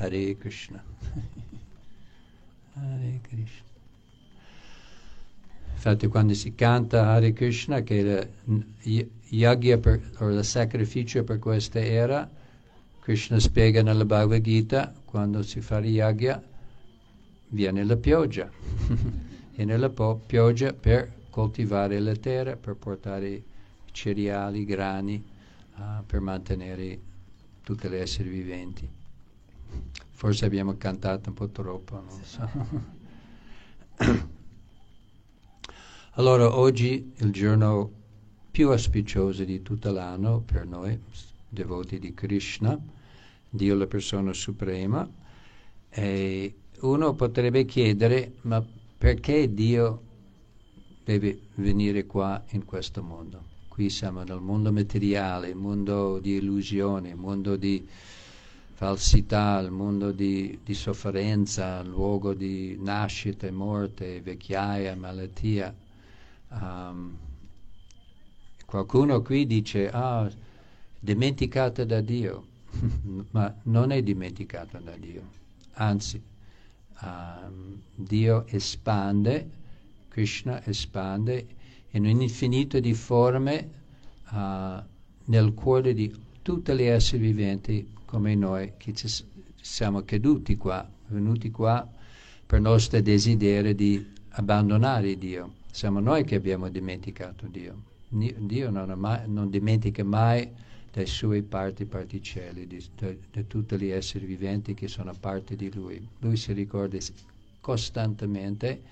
Hare Krishna. Hare Krishna. Infatti quando si canta Hare Krishna, che il yagya per, o il sacrificio per questa era, Krishna spiega nella Bhagavad Gita, quando si fa yagya, viene la pioggia. e nella pioggia per coltivare la terra, per portare cereali, grani, uh, per mantenere tutti gli esseri viventi. Forse abbiamo cantato un po' troppo, non lo so. allora, oggi è il giorno più auspicioso di tutto l'anno per noi, devoti di Krishna, Dio la persona suprema, e uno potrebbe chiedere, ma perché Dio deve venire qua in questo mondo? Qui siamo nel mondo materiale, mondo di illusione, il mondo di falsità, il mondo di, di sofferenza, il luogo di nascita, morte, vecchiaia, malattia. Um, qualcuno qui dice, ah, dimenticata da Dio, ma non è dimenticata da Dio, anzi, um, Dio espande, Krishna espande in un infinito di forme uh, nel cuore di tutti gli esseri viventi come noi che ci siamo caduti qua, venuti qua per il nostro desiderio di abbandonare Dio. Siamo noi che abbiamo dimenticato Dio. Dio non, mai, non dimentica mai le sue parti particelle, di, di, di, tutti gli esseri viventi che sono parte di Lui. Lui si ricorda costantemente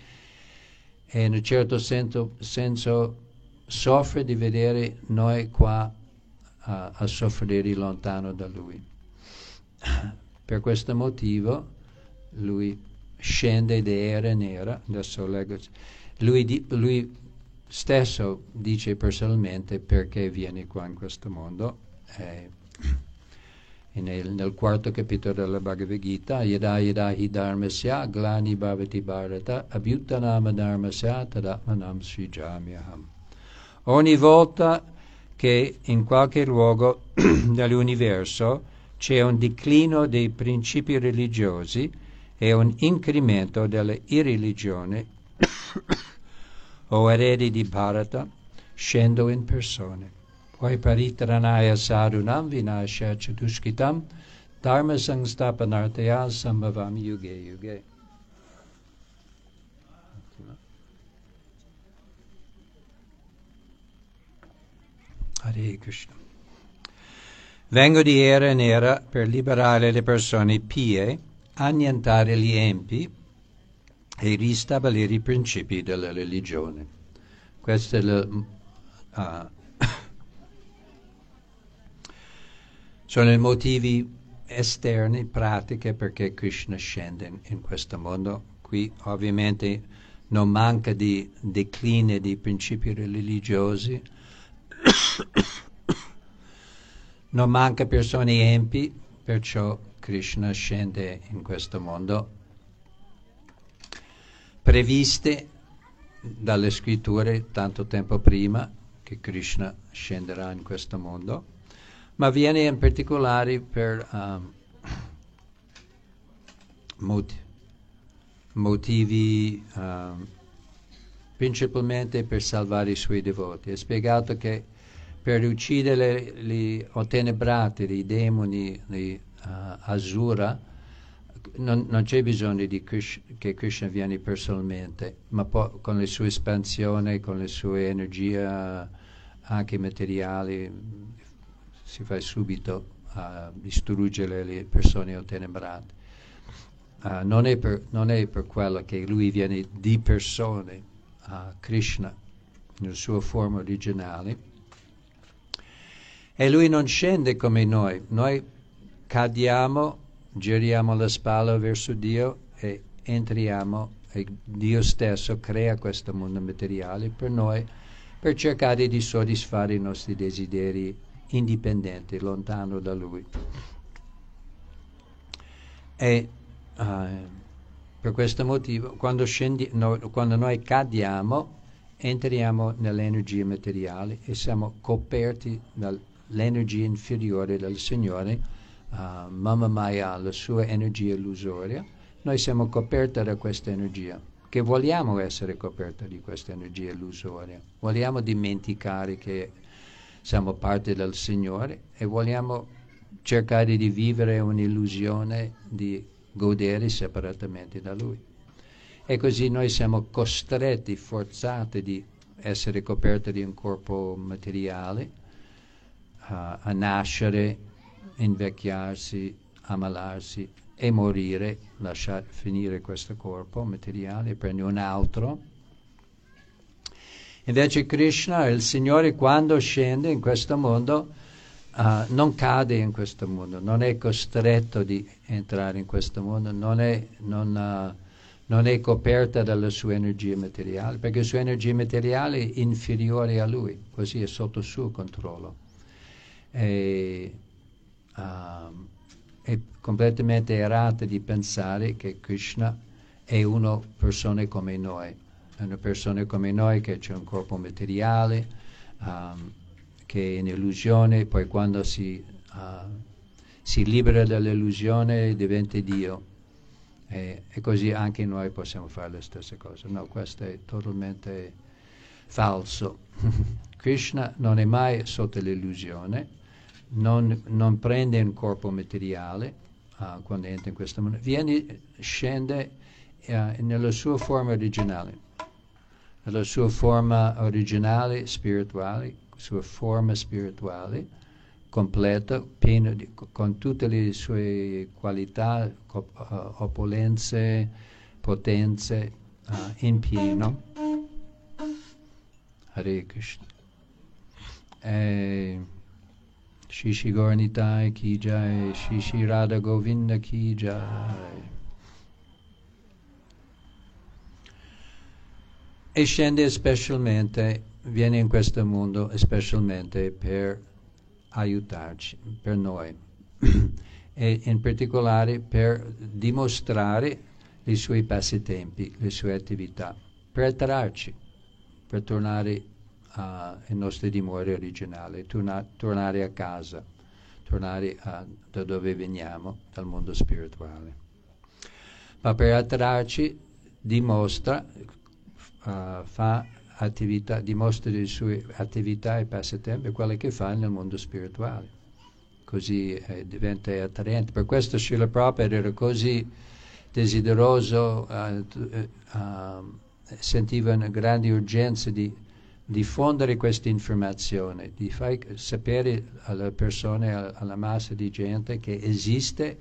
e in un certo senso, senso soffre di vedere noi qua a, a soffrire lontano da Lui. Per questo motivo lui scende di era nera, adesso leggo, lui, lui stesso dice personalmente perché viene qua in questo mondo. Eh, nel, nel, quarto capitolo della Bhagavad Gita, Yada Yada Hi Dharmasya Glani Bhavati Bharata Abhyutanama Dharmasya Tadatmanam Srijamyaham. Ogni volta che in qualche luogo dell'universo c'è un declino dei principi religiosi e un incremento della irreligione o eredi di Bharata scendo in persone. Poi paritranaya sadhunam vinasya chatushkitam dharma sangstapanartaya sambhavam yuge yuge. Hare Krishna. Vengo di era nera per liberare le persone pie, annientare gli empi e ristabilire i principi della religione. Questi uh, sono i motivi esterni, pratiche perché Krishna scende in questo mondo. Qui ovviamente non manca di decline di principi religiosi non manca persone empi, perciò Krishna scende in questo mondo, previste dalle scritture tanto tempo prima che Krishna scenderà in questo mondo, ma viene in particolare per um, mot- motivi um, principalmente per salvare i suoi devoti. È spiegato che per uccidere gli ottenebrati, i demoni, gli uh, asura, non, non, c'è bisogno Krishna, che Krishna vieni personalmente, ma po- con le sue espansioni, con le sue energie anche materiali, si fa subito a uh, distruggere le persone ottenebrate. Uh, non, è per, non, è per, quello che lui viene di persone, a Krishna, nella sua forma originale, e lui non scende come noi, noi cadiamo, giriamo la spalla verso Dio e entriamo e Dio stesso crea questo mondo materiale per noi per cercare di soddisfare i nostri desideri indipendenti, lontano da Lui. E uh, per questo motivo, quando, scendi, no, quando noi cadiamo, entriamo nell'energia materiale e siamo coperti dal l'energia inferiore del Signore, uh, Mama Maya, la sua energia illusoria, noi siamo coperti da questa energia, che vogliamo essere coperti di questa energia illusoria, vogliamo dimenticare che siamo parte del Signore e vogliamo cercare di vivere un'illusione di godere separatamente da Lui. E così noi siamo costretti, forzati di essere coperti di un corpo materiale, uh, a nascere, invecchiarsi, ammalarsi e morire, lasciare finire questo corpo materiale e prendere un altro. Invece Krishna, il Signore, quando scende in questo mondo, uh, non cade in questo mondo, non è costretto di entrare in questo mondo, non è... Non, uh, non è coperta dalla sua energia materiale, perché la sua energia materiale è inferiore a lui, così è sotto il suo controllo. E, um, è completamente errata di pensare che Krishna è una persona come noi, è una persona come noi che c'è un corpo materiale, um, che è in illusione, poi quando si, uh, si libera dall'illusione diventa Dio e, e, così anche noi possiamo fare le stesse cose. No, questo è totalmente falso. Krishna non è mai sotto l'illusione, non, non prende un corpo materiale uh, quando entra in questo mondo, viene, scende uh, nella sua forma originale, nella sua forma originale spirituale, sua forma spirituale, completo, pieno di, con tutte le sue qualità, uh, opulenze, potenze, uh, in pieno. Hare Krishna. Shishi Gornitai Ki Jai, Shishi Radha Govinda Ki Jai. E scende specialmente, viene in questo mondo specialmente per aiutarci, per noi, e in particolare per dimostrare i suoi passatempi, le sue attività, per attrarci, per tornare alle uh, nostre dimore originali, torna, tornare a casa, tornare a, da dove veniamo, dal mondo spirituale. Ma per attrarci dimostra, uh, fa attività, dimostra le sue attività e passatempi, quelle che fa nel mondo spirituale. Così eh, diventa attraente. Per questo Srila Prabhupada era così desideroso, uh, uh, sentiva una grande urgenza di diffondere questa informazione, di far sapere alle persone, alla massa di gente che esiste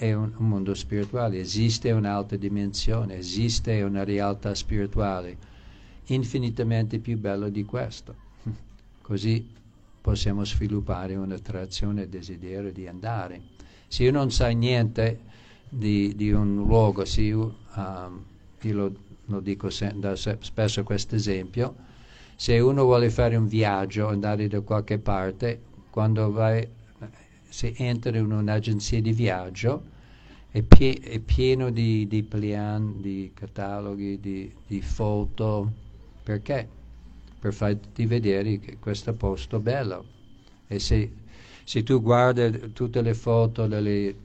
un, mondo spirituale, esiste un'altra dimensione, esiste una realtà spirituale infinitamente più bello di questo. Così possiamo sviluppare un'attrazione e desiderio di andare. Se io non sai niente di, di un luogo, se io, um, io lo, lo, dico se, da, spesso questo esempio, se uno vuole fare un viaggio, andare da qualche parte, quando vai, se entra in un'agenzia di viaggio, è, pie, è pieno di, di plan, di cataloghi, di, di foto, perché? Per farti vedere che questo posto è bello. E se, se tu guardi tutte le foto dei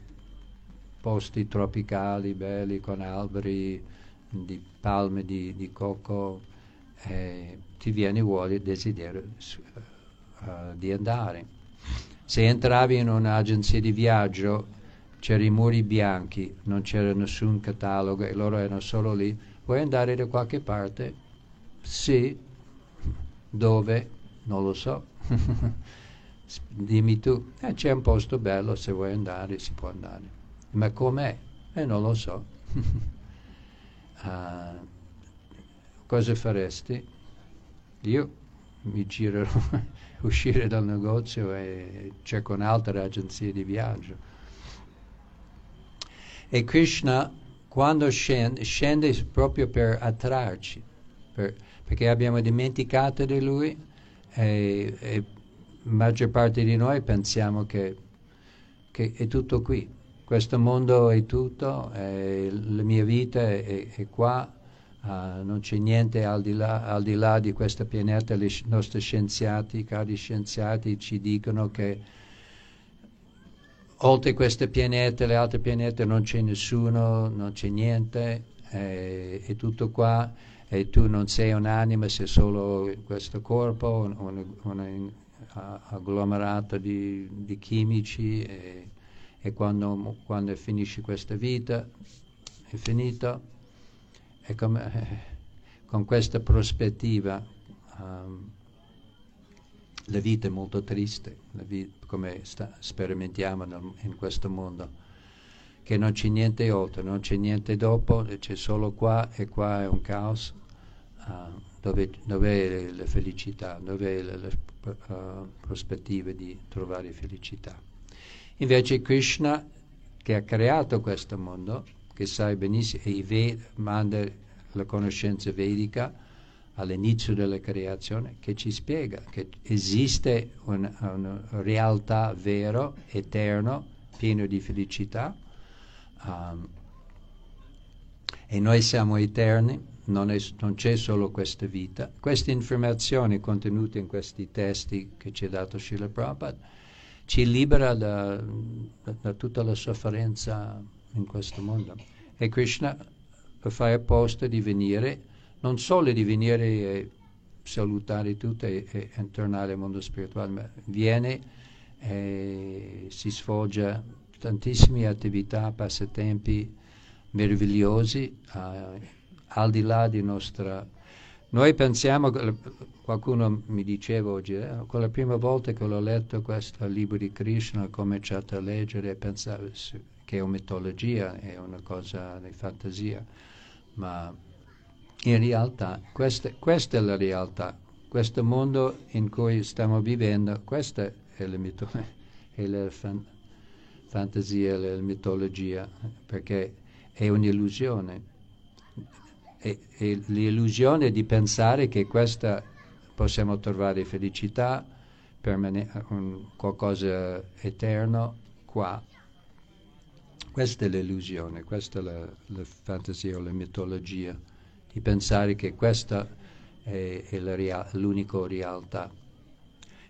posti tropicali belli con alberi di palme di, di cocco, eh, ti viene voglia, desiderio uh, di andare. Se entravi in un'agenzia di viaggio, c'erano i muri bianchi, non c'era nessun catalogo e loro erano solo lì, vuoi andare da qualche parte? Sì, dove? Non lo so. Dimmi tu, eh, c'è un posto bello, se vuoi andare si può andare. Ma com'è? Eh, non lo so. uh, cosa faresti? Io mi girerò, uscire dal negozio e cerco un'altra agenzia di viaggio. E Krishna, quando scende, scende proprio per attrarci, per, perché abbiamo dimenticato di lui e, e maggior parte di noi pensiamo che, che, è tutto qui, questo mondo è tutto, è, la mia vita è, è qua, uh, non c'è niente al di, là, al di, là, di questo pianeta, i nostri scienziati, cari scienziati ci dicono che oltre questo pianeta, le altre pianete non c'è nessuno, non c'è niente, è, è tutto qua. E tu non sei un'anima, sei solo questo corpo, un, un, un agglomerato di, di chimici e, e quando, quando, finisci questa vita è finito come, con questa prospettiva um, la vita è molto triste, vita, come sta, sperimentiamo nel, in questo mondo che non c'è niente oltre, non c'è niente dopo, c'è solo qua e qua è un caos uh, dove, dove, è la felicità, dove è le, le uh, prospettive di trovare felicità. Invece Krishna, che ha creato questo mondo, che sai benissimo, e Ved, manda la conoscenza vedica all'inizio della creazione, che ci spiega che esiste una, una realtà vero, eterno, pieno di felicità, um, e noi siamo eterni, non, è, non, c'è solo questa vita. Queste informazioni contenute in questi testi che ci ha dato Srila Prabhupada ci libera da, da, da, tutta la sofferenza in questo mondo. E Krishna fa apposta di venire, non solo di venire e salutare tutti e, e, tornare al mondo spirituale, ma viene e si sfoggia tantissime attività, passatempi meravigliosi. Uh, al di là di nostra... Noi pensiamo, qualcuno mi diceva oggi, eh, la prima volta che l'ho letto questo libro di Krishna, ho cominciato a leggere e pensavo che è una mitologia, è una cosa di fantasia, ma in realtà questa, questa è la realtà, questo mondo in cui stiamo vivendo, questa è la, mito- è la fan- fantasia, la mitologia, perché è un'illusione e, e l'illusione di pensare che questa possiamo trovare felicità, permane- un, qualcosa eterno qua. Questa è l'illusione, questa è la, la fantasia o la mitologia, di pensare che questa è, è rea- l'unica realtà.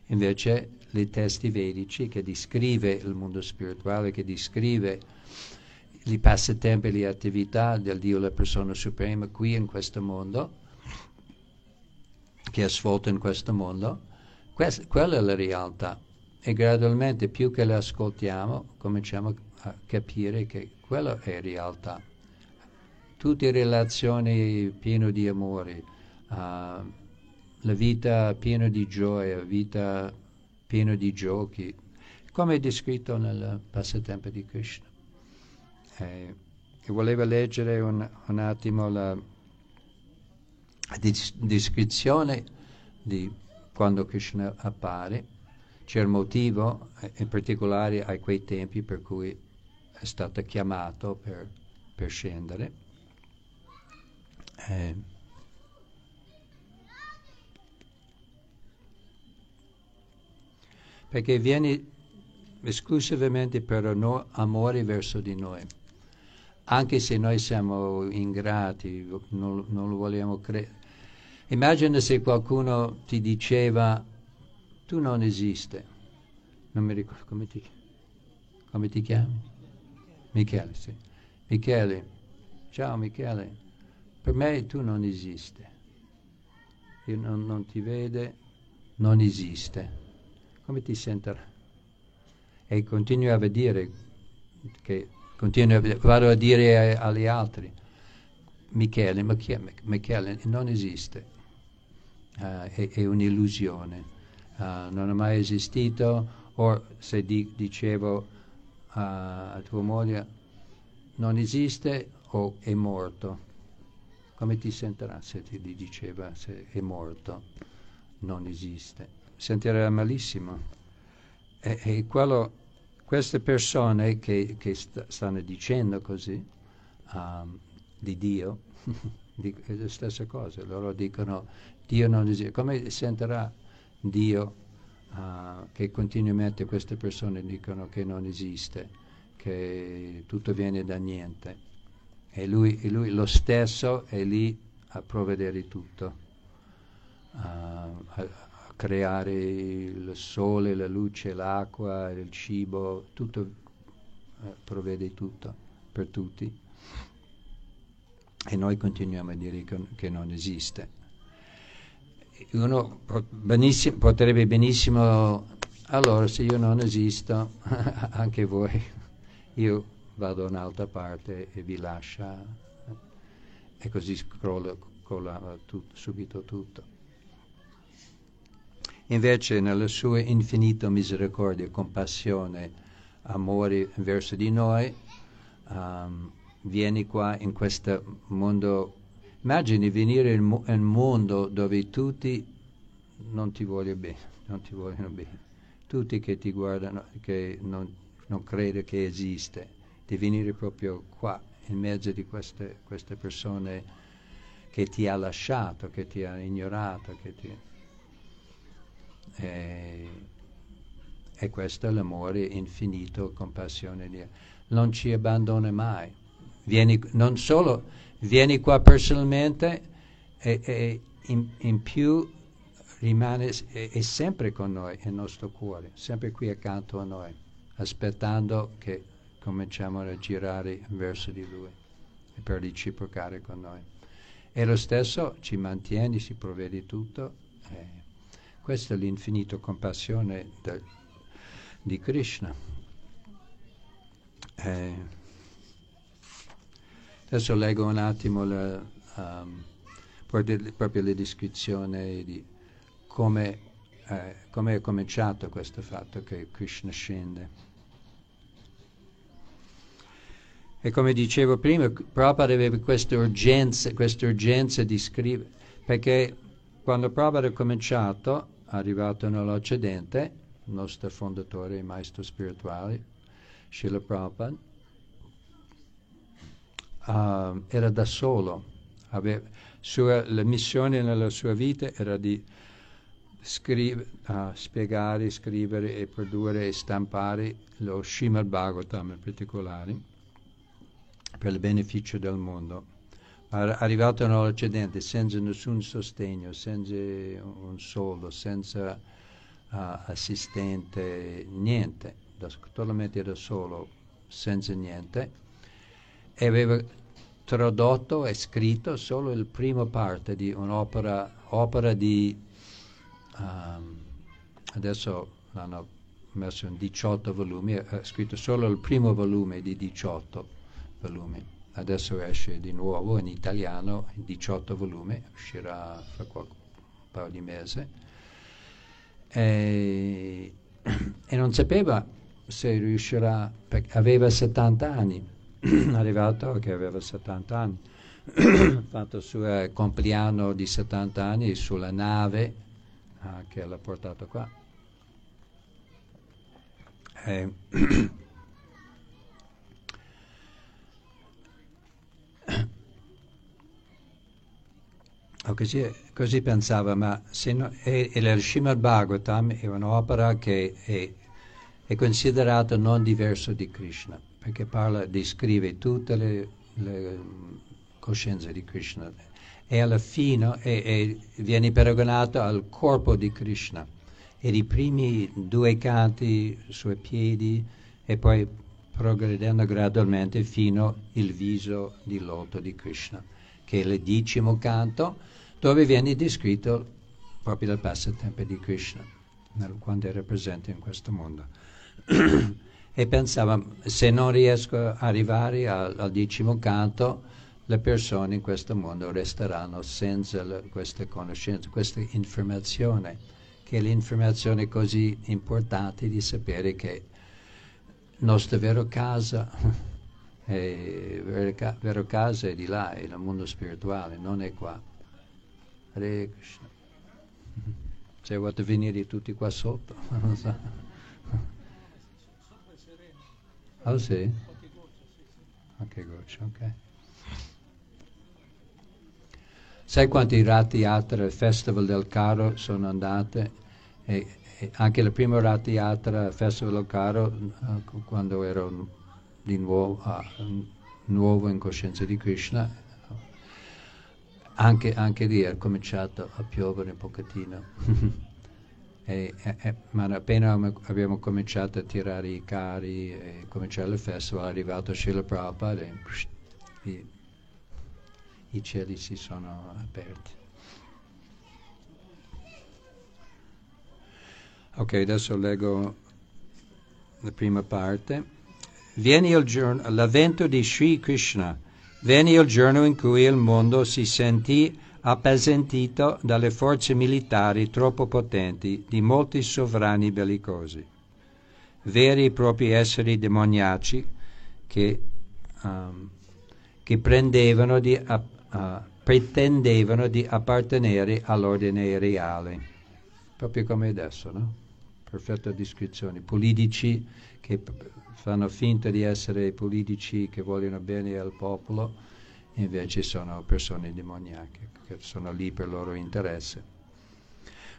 Invece i testi vedici che descrive il mondo spirituale, che descrive i passatempi, le attività del Dio, la persona suprema, qui in questo mondo, che è svolta in questo mondo, questa, quella è la realtà. E gradualmente più che la ascoltiamo, cominciamo a capire che quella è realtà. Tutte relazioni piene di amore, uh, la vita piena di gioia, vita piena di giochi, come è descritto nel passatempo di Krishna. Eh, voleva leggere un, un attimo la, dis- descrizione di quando Krishna appare. C'è il motivo, eh, in particolare a quei tempi, per cui è stato chiamato per, per scendere. Eh, perché viene esclusivamente per amore verso di noi anche se noi siamo ingrati, non, non lo vogliamo credere. Immagina se qualcuno ti diceva tu non esiste. Non mi ricordo come ti, come ti chiami? Michele, sì. Michele, ciao Michele, per me tu non esiste. Io non, non ti vede, non esiste. Come ti sentirà? E continui a dire che Continuo, vado a dire agli altri, Michele, Michele non esiste, uh, è, è, un'illusione, uh, non è mai esistito, o se di, dicevo a tua moglie, non esiste o è morto, come ti sentirà se ti diceva se è morto, non esiste? Sentirà malissimo. E, e quello queste persone che, che st- stanno dicendo così um, di Dio, di, è la stessa cosa, loro dicono Dio non esiste, come sentirà Dio uh, che continuamente queste persone dicono che non esiste, che tutto viene da niente e lui, e lui lo stesso è lì a provvedere tutto. Uh, creare il sole, la luce, l'acqua, il cibo, tutto eh, provvede tutto per tutti e noi continuiamo a dire che non esiste. Uno benissimo, potrebbe benissimo, allora se io non esisto, anche voi, io vado da un'altra parte e vi lascia e così scrolla, tutto, subito tutto. Invece nella sua infinita misericordia, compassione, amore verso di noi, um, vieni qua in questo mondo. Immagini venire in un mondo dove tutti non ti vogliono bene, non ti vogliono bene, tutti che ti guardano, che non, non credono che esiste, di venire proprio qua, in mezzo di queste, queste persone che ti ha lasciato, che ti ha ignorato, che ti e, e questo è l'amore infinito, compassione di. Non ci abbandona mai. Vieni, non solo vieni qua personalmente e, e in, in, più rimane è, è sempre con noi, nel nostro cuore, sempre qui accanto a noi, aspettando che cominciamo a girare verso di Lui e per reciprocare con noi. E lo stesso ci mantiene, si provvede tutto. Eh, questa è l'infinita compassione de, di Krishna. Eh, adesso leggo un attimo la, um, proprio la descrizione di come, eh, come è cominciato questo fatto che Krishna scende. E come dicevo prima, Prabhupada aveva questa urgenza, questa urgenza di scrivere, perché quando Prabhupada ha cominciato, arrivato nell'Occidente, il nostro fondatore e maestro spirituale, Srila Prabhupada, uh, era da solo. Aveva, sua, la missione nella sua vita era di scrive, uh, spiegare, scrivere e produrre e stampare lo Srimad Bhagavatam in particolare per il beneficio del mondo. Arrivato nell'Occidente senza nessun sostegno, senza un soldo, senza uh, assistente, niente, da, totalmente da solo, senza niente, e aveva tradotto e scritto solo la prima parte di un'opera opera di, um, adesso l'hanno messo in 18 volumi, ha scritto solo il primo volume di 18 volumi adesso esce di nuovo in italiano, in 18 volumi, uscirà fra qualche, paio di mesi. E, e, non sapeva se riuscirà, perché aveva 70 anni, arrivato che aveva 70 anni, ha fatto il suo compleanno di 70 anni sulla nave ah, che l'ha portato qua. E, Così, così, pensava, ma se no, e, e il Srimad Bhagavatam è un'opera che è, è considerata non diverso di Krishna, perché parla, descrive tutte le, le coscienze di Krishna e alla fine è, è, viene paragonato al corpo di Krishna e i primi due canti sui piedi e poi progredendo gradualmente fino al viso di loto di Krishna, che è il decimo canto dove viene descritto proprio il passatempo di Krishna, quando era presente in questo mondo. e pensava, se non riesco ad arrivare al, al decimo canto, le persone in questo mondo resteranno senza le, queste conoscenze, questa informazione, che è l'informazione così importante di sapere che nostra vera casa, vera, vera casa è di là, è nel mondo spirituale, non è qua. Hare Krishna. C'è vuoto venire tutti qua sotto, non so. Ah sì? Anche goccia, ok. Sai quanti rati yatra al Festival del Caro sono andate? E, e anche la prima rati yatra al Festival del Caro, uh, quando ero di nuovo, uh, nuovo in coscienza di Krishna, anche, anche lì è cominciato a piovere un pochettino. E, e, ma appena abbiamo cominciato a tirare i carri e cominciare il festival è arrivato Srila Prabhupada e psh, i, i cieli si sono aperti. Ok, adesso leggo la prima parte. Viene il giorno, l'avvento di Sri Krishna, venne il giorno in cui il mondo si sentì appesantito dalle forze militari troppo potenti di molti sovrani bellicosi, veri e propri esseri demoniaci che, um, che di, uh, pretendevano di appartenere all'ordine reale, proprio come adesso, no? Perfetta descrizione. Politici che fanno finta di essere politici che vogliono bene al popolo, invece sono persone demoniache che sono lì per loro interesse.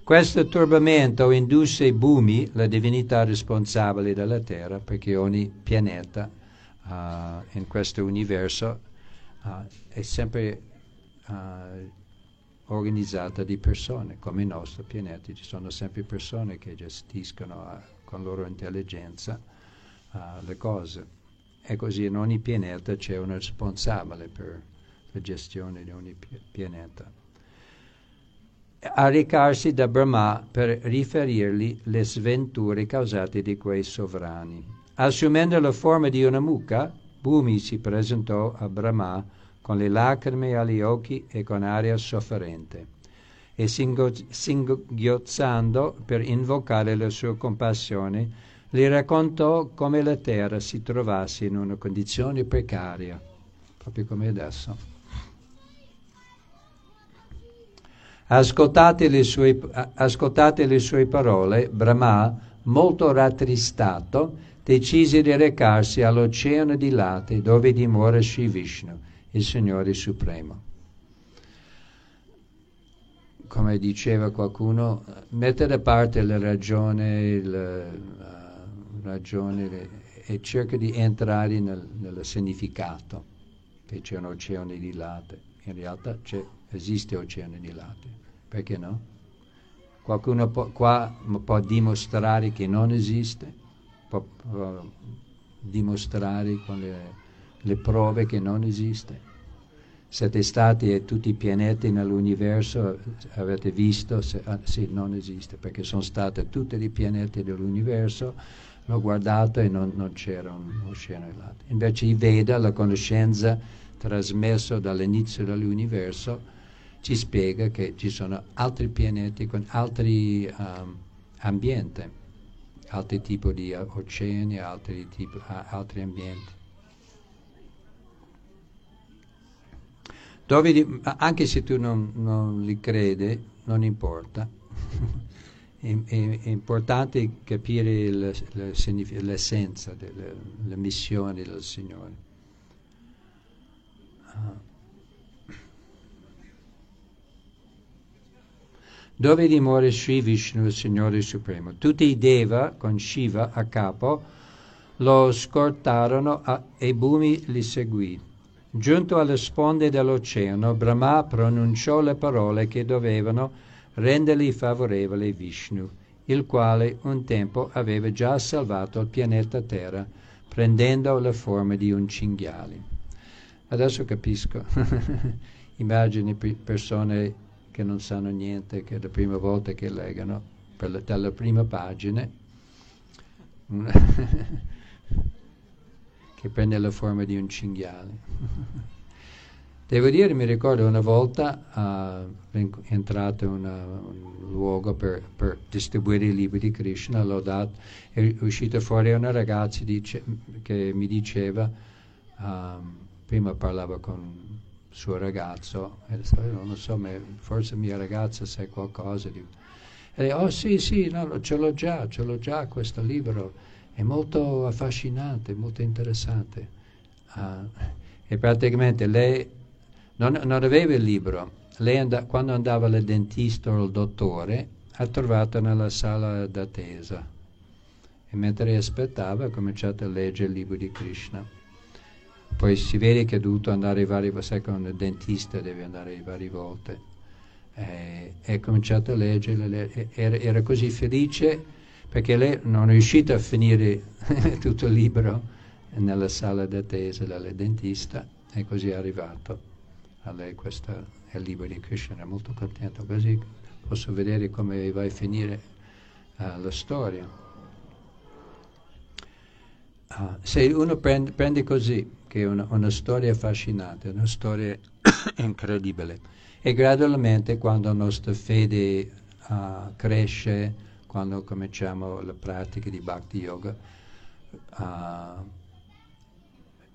Questo turbamento indusse Bhumi, la divinità responsabile della Terra, perché ogni pianeta uh, in questo universo uh, è sempre uh, organizzata di persone, come il nostro pianeta, ci sono sempre persone che gestiscono con loro intelligenza le cose. E così in ogni pianeta c'è un responsabile per la gestione di ogni pianeta. A recarsi da Brahma per riferirgli le sventure causate di quei sovrani. Assumendo la forma di una mucca, Bhumi si presentò a Brahma con le lacrime agli occhi e con aria sofferente, e singhiozzando per invocare la sua compassione, gli raccontò come la terra si trovasse in una condizione precaria, proprio come adesso. Ascoltate le, sue, ascoltate le sue parole, Brahma, molto rattristato, decise di recarsi all'oceano di latte dove dimora Sri Vishnu, il Signore Supremo. Come diceva qualcuno, mette da parte la ragione, la ragione e cerca di entrare nel, nel significato che c'è un oceano di latte. In realtà esiste oceano di latte perché no? Qualcuno può, qua può dimostrare che non esiste, può, può dimostrare con le, le, prove che non esiste. Siete stati e tutti i pianeti nell'universo, avete visto, se, ah, sì, non esiste, perché sono stati tutti i pianeti dell'universo, l'ho guardato e non, non c'era un oceano in latte. Invece i Veda, la conoscenza trasmessa dall'inizio dell'universo, ci spiega che ci sono altri pianeti con altri um, ambienti, altri tipi di uh, oceani, altri, tipi, uh, altri ambienti. Di, anche se tu non, non, li credi, non importa. è, è, importante capire la, la, l'essenza della la missione del Signore. Uh, dove dimora Sri Vishnu, il Signore Supremo. Tutti i Deva, con Shiva a capo, lo scortarono a, e Bhumi li seguì. Giunto alle sponde dell'oceano, Brahma pronunciò le parole che dovevano rendergli favorevole Vishnu, il quale un tempo aveva già salvato il pianeta Terra, prendendo la forma di un cinghiale. Adesso capisco. Immagini persone che non sanno niente, che è la prima volta che leggono, per la, dalla prima pagina, che prende la forma di un cinghiale. Devo dire, mi ricordo una volta uh, entrato in una, un luogo per, per, distribuire i libri di Krishna, l'ho dato, è uscita fuori una ragazza dice, che mi diceva, um, prima parlava con suo ragazzo, e non so, forse mia ragazza sa qualcosa di... E oh sì, sì, no, ce l'ho già, ce l'ho già questo libro, è molto affascinante, molto interessante. Uh, e praticamente lei non, non, aveva il libro, lei and- quando andava al dentista o al dottore ha trovato nella sala d'attesa e mentre aspettava ha cominciato a leggere il libro di Krishna. Poi si vede che ha dovuto andare varie volte, sai con il dentista deve andare varie volte. e, e ha cominciato a leggere, era, era, così felice perché lei non è riuscita a finire tutto il libro nella sala d'attesa dalla dentista e così è arrivato a lei questo è il libro di Krishna, è molto contento, così posso vedere come va a finire uh, la storia. Uh, se uno prende, prende, così, che è una, una storia affascinante, una storia incredibile, e gradualmente quando la nostra fede uh, cresce, quando cominciamo la pratica di Bhakti Yoga, uh,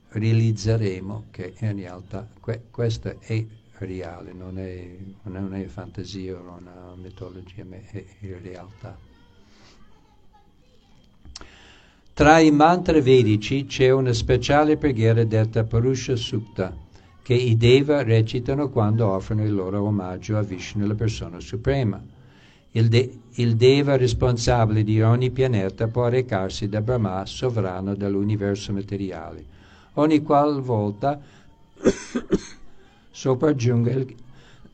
realizzeremo che in realtà que- questo è reale, non è, non è fantasia o una mitologia, ma è, è realtà. Tra i mantra vedici c'è una speciale preghiera detta Purusha Sukta, che i Deva recitano quando offrono il loro omaggio a Vishnu, la persona suprema. Il, de- il, Deva responsabile di ogni pianeta può recarsi da Brahma, sovrano dell'universo materiale. Ogni qualvolta sopraggiunga il,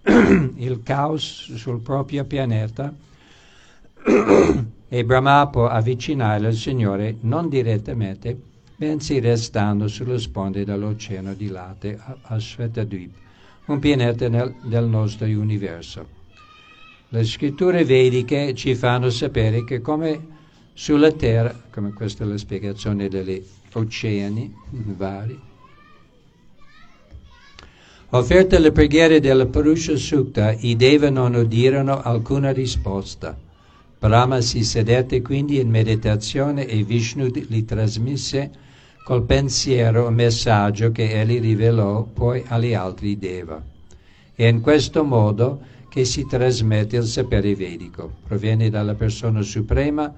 il caos sul proprio pianeta e Brahma può avvicinare il Signore non direttamente, bensì restando sulle sponde dell'oceano di latte a Svetadvip, un pianeta nel, del nostro universo. Le scritture vediche ci fanno sapere che come sulla Terra, come questa è la spiegazione degli oceani vari, Offerta le preghiere della Purusha Sukta, i Deva non udirono alcuna risposta. Brahma si sedette quindi in meditazione e Vishnu gli trasmise col pensiero un messaggio che egli rivelò poi agli altri Deva. È in questo modo che si trasmette il sapere vedico. Proviene dalla persona suprema,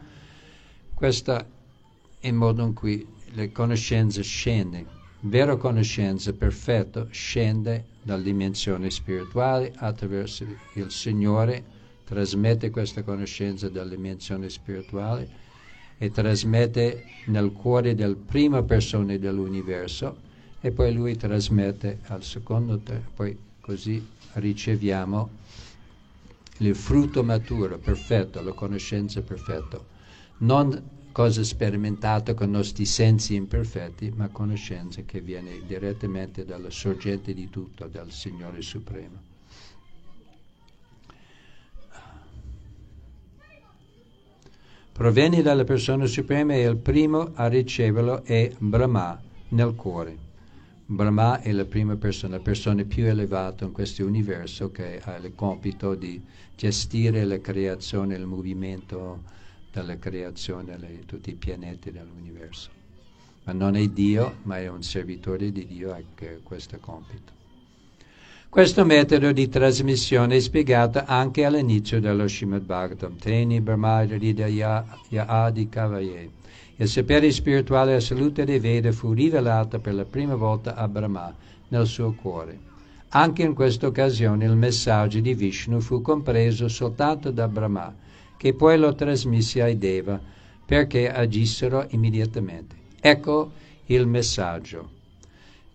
questo è il modo in cui le conoscenze scendono vera conoscenza perfetta scende dalla dimensione spirituale attraverso il Signore, trasmette questa conoscenza dalla dimensione spirituale e trasmette nel cuore della prima persona dell'universo e poi lui trasmette al secondo, poi così riceviamo il frutto maturo, perfetto, la conoscenza perfetta. Non cosa sperimentata con i nostri sensi imperfetti, ma conoscenza che viene direttamente dalla sorgente di tutto, dal Signore Supremo. Proviene dalla persona suprema e il primo a riceverlo è Brahma nel cuore. Brahma è la prima persona, la persona più elevata in questo universo che ha il compito di gestire la creazione, il movimento dalla creazione di tutti i pianeti dell'universo. Ma non è Dio, ma è un servitore di Dio che ha questo compito. Questo metodo di trasmissione è spiegato anche all'inizio dello Srimad Bhagavatam, Teni Brahma Ridaya Adi Kavaye. Il sapere spirituale salute dei Veda fu rivelato per la prima volta a Brahma nel suo cuore. Anche in questa occasione il messaggio di Vishnu fu compreso soltanto da Brahma, che poi lo trasmise ai Deva perché agissero immediatamente. Ecco il messaggio.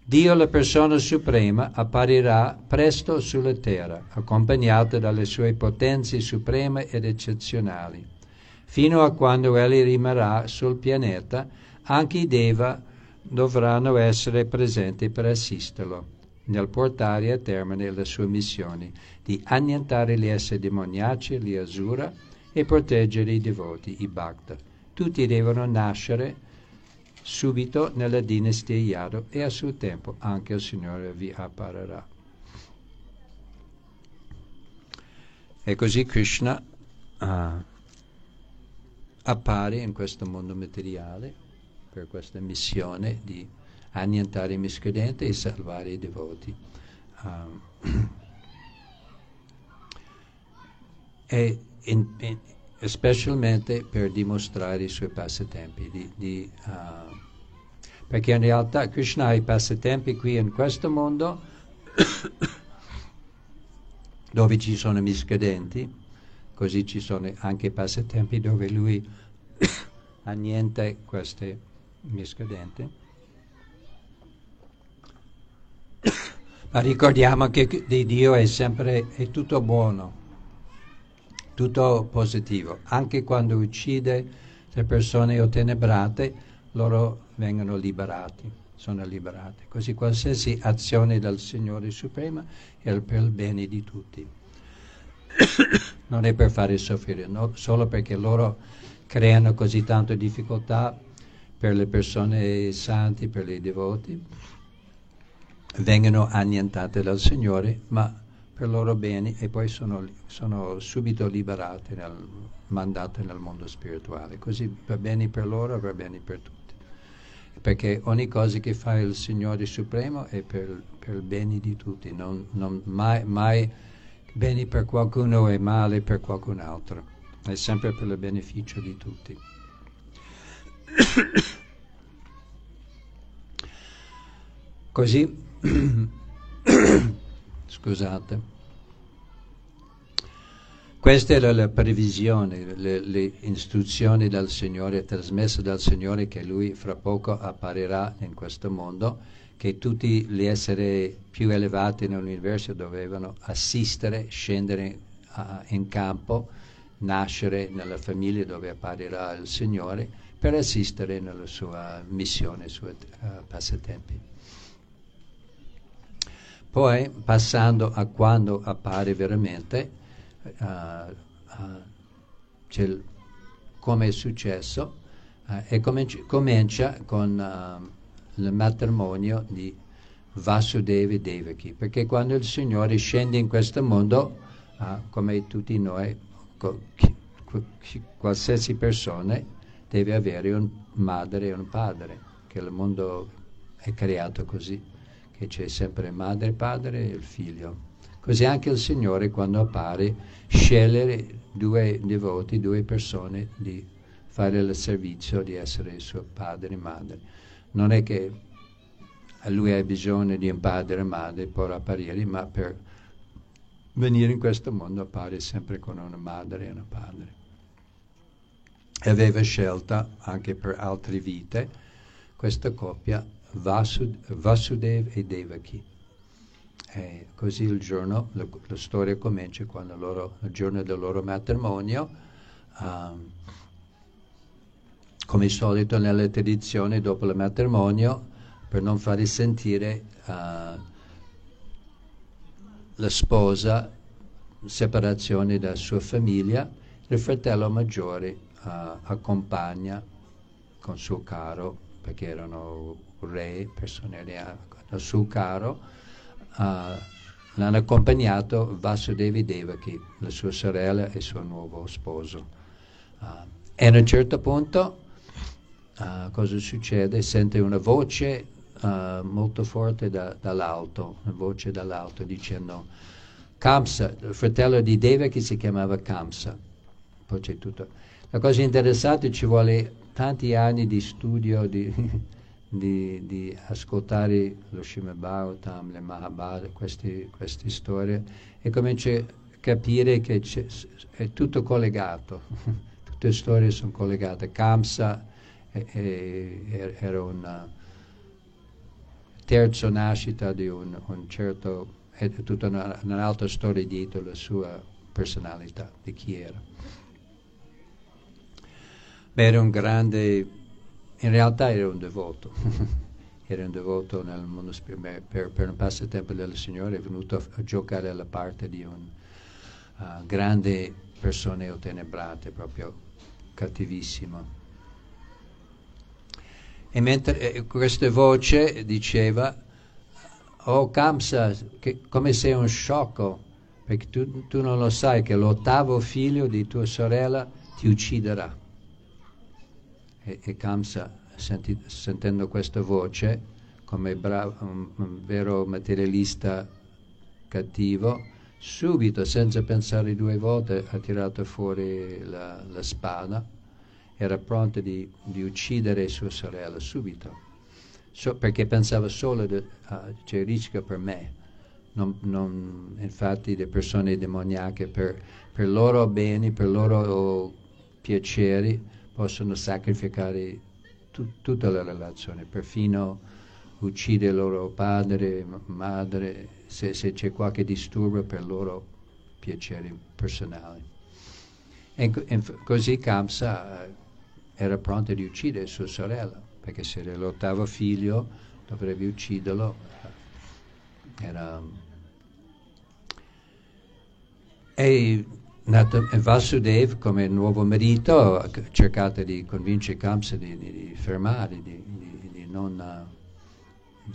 Dio, la persona suprema, apparirà presto sulla terra, accompagnato dalle sue potenze supreme ed eccezionali. Fino a quando egli rimarrà sul pianeta, anche i Deva dovranno essere presenti per assisterlo nel portare a termine la sua missione di annientare gli esseri demoniaci, gli asura, e proteggere i devoti, i Bhakta. Tutti devono nascere subito nella dinastia Yadu e a suo tempo anche il Signore vi apparerà. E così Krishna uh, appare in questo mondo materiale per questa missione di annientare i miscredenti e salvare i devoti. Uh, e in, in, specialmente per dimostrare i suoi passatempi. Di, di, uh, perché in realtà Krishna ha i passatempi qui in questo mondo dove ci sono miscredenti, così ci sono anche i passatempi dove lui annienta questi miscredenti. Ma ricordiamo che di Dio è sempre è tutto buono, tutto positivo. Anche quando uccide le persone ottenebrate, loro vengono liberati, sono liberati. Così qualsiasi azione del Signore Supremo è per il bene di tutti. non è per fare soffrire, no, solo perché loro creano così tante difficoltà per le persone santi, per i devoti, vengono annientate dal Signore, ma per loro bene e poi sono, sono subito liberate, nel, mandate nel mondo spirituale. Così va bene per loro, va bene per tutti. Perché ogni cosa che fa il Signore Supremo è per, per il bene di tutti, non, non mai, mai bene per qualcuno e male per qualcun altro, è sempre per il beneficio di tutti. Così, scusate, questa era la previsione, le, le, istruzioni dal Signore, trasmesse dal Signore che Lui fra poco apparirà in questo mondo che tutti gli esseri più elevati nell'universo dovevano assistere, scendere uh, in campo, nascere nella famiglia dove apparirà il Signore per assistere nella sua missione, nei suoi uh, passatempi. Poi, passando a quando appare veramente, uh, come è successo, e comincia, comincia con il matrimonio di Vasudeva Devaki, perché quando il Signore scende in questo mondo, come tutti noi, qualsiasi persona deve avere un madre e un padre, che il mondo è creato così, che c'è sempre madre padre e il figlio. Così anche il Signore quando appare sceglie due devoti, due persone di fare il servizio di essere suo padre e madre non è che lui ha bisogno di un padre e madre per apparire, ma per venire in questo mondo appare sempre con una madre e un padre. E aveva scelta anche per altre vite questa coppia Vasud, Vasudev e Devaki. E così il giorno, la, la storia comincia quando loro, il giorno del loro matrimonio, um, come solito nelle tradizioni dopo il matrimonio, per non far risentire uh, la sposa separazione dalla sua famiglia, il fratello maggiore uh, accompagna con suo caro, perché erano re, persone con il suo caro, l'hanno accompagnato Vasudevi Devaki, la sua sorella e il suo nuovo sposo. Uh, e a un certo punto uh, cosa succede? Sente una voce uh, molto forte da, dall'alto, una voce dall'alto dicendo Kamsa, il fratello di Deva che si chiamava Kamsa. Poi c'è tutto. La cosa interessante ci vuole tanti anni di studio, di, di, di ascoltare lo Srimad Bhagavatam, le Mahabharata, queste, queste storie e comincia a capire che è tutto collegato, tutte le storie sono collegate. Kamsa e, era una terza nascita di un, un certo, è tutta una, un'altra storia dietro la sua personalità, di chi era. Beh, era un grande, in realtà era un devoto, era un devoto nel mondo spirituale, per, per, un passatempo del Signore è venuto a, a giocare alla parte di un uh, grande persone ottenebrate, proprio cattivissimo e mentre eh, questa voce diceva, oh Kamsa, che, come sei un sciocco, perché tu, tu non lo sai che l'ottavo figlio di tua sorella ti ucciderà. E, e Kamsa, senti, sentendo questa voce, come bravo, un, un vero materialista cattivo, subito, senza pensare due volte, ha tirato fuori la, la spada era pronta di, di uccidere sua sorella subito, so, perché pensava solo che uh, c'è rischio per me. Non, non, infatti le persone demoniache per, per loro beni, per loro piaceri possono sacrificare tu, tutta la relazione, perfino uccide il loro padre, madre, se, se c'è qualche disturbo per loro piaceri personali. E, e così Kamsa eh, era pronta di uccidere sua sorella, perché se era l'ottavo figlio dovrebbe ucciderlo. Era... E Vasudev, come nuovo marito, ha cercato di convincere Kamsa di, di, di fermare, di, di non,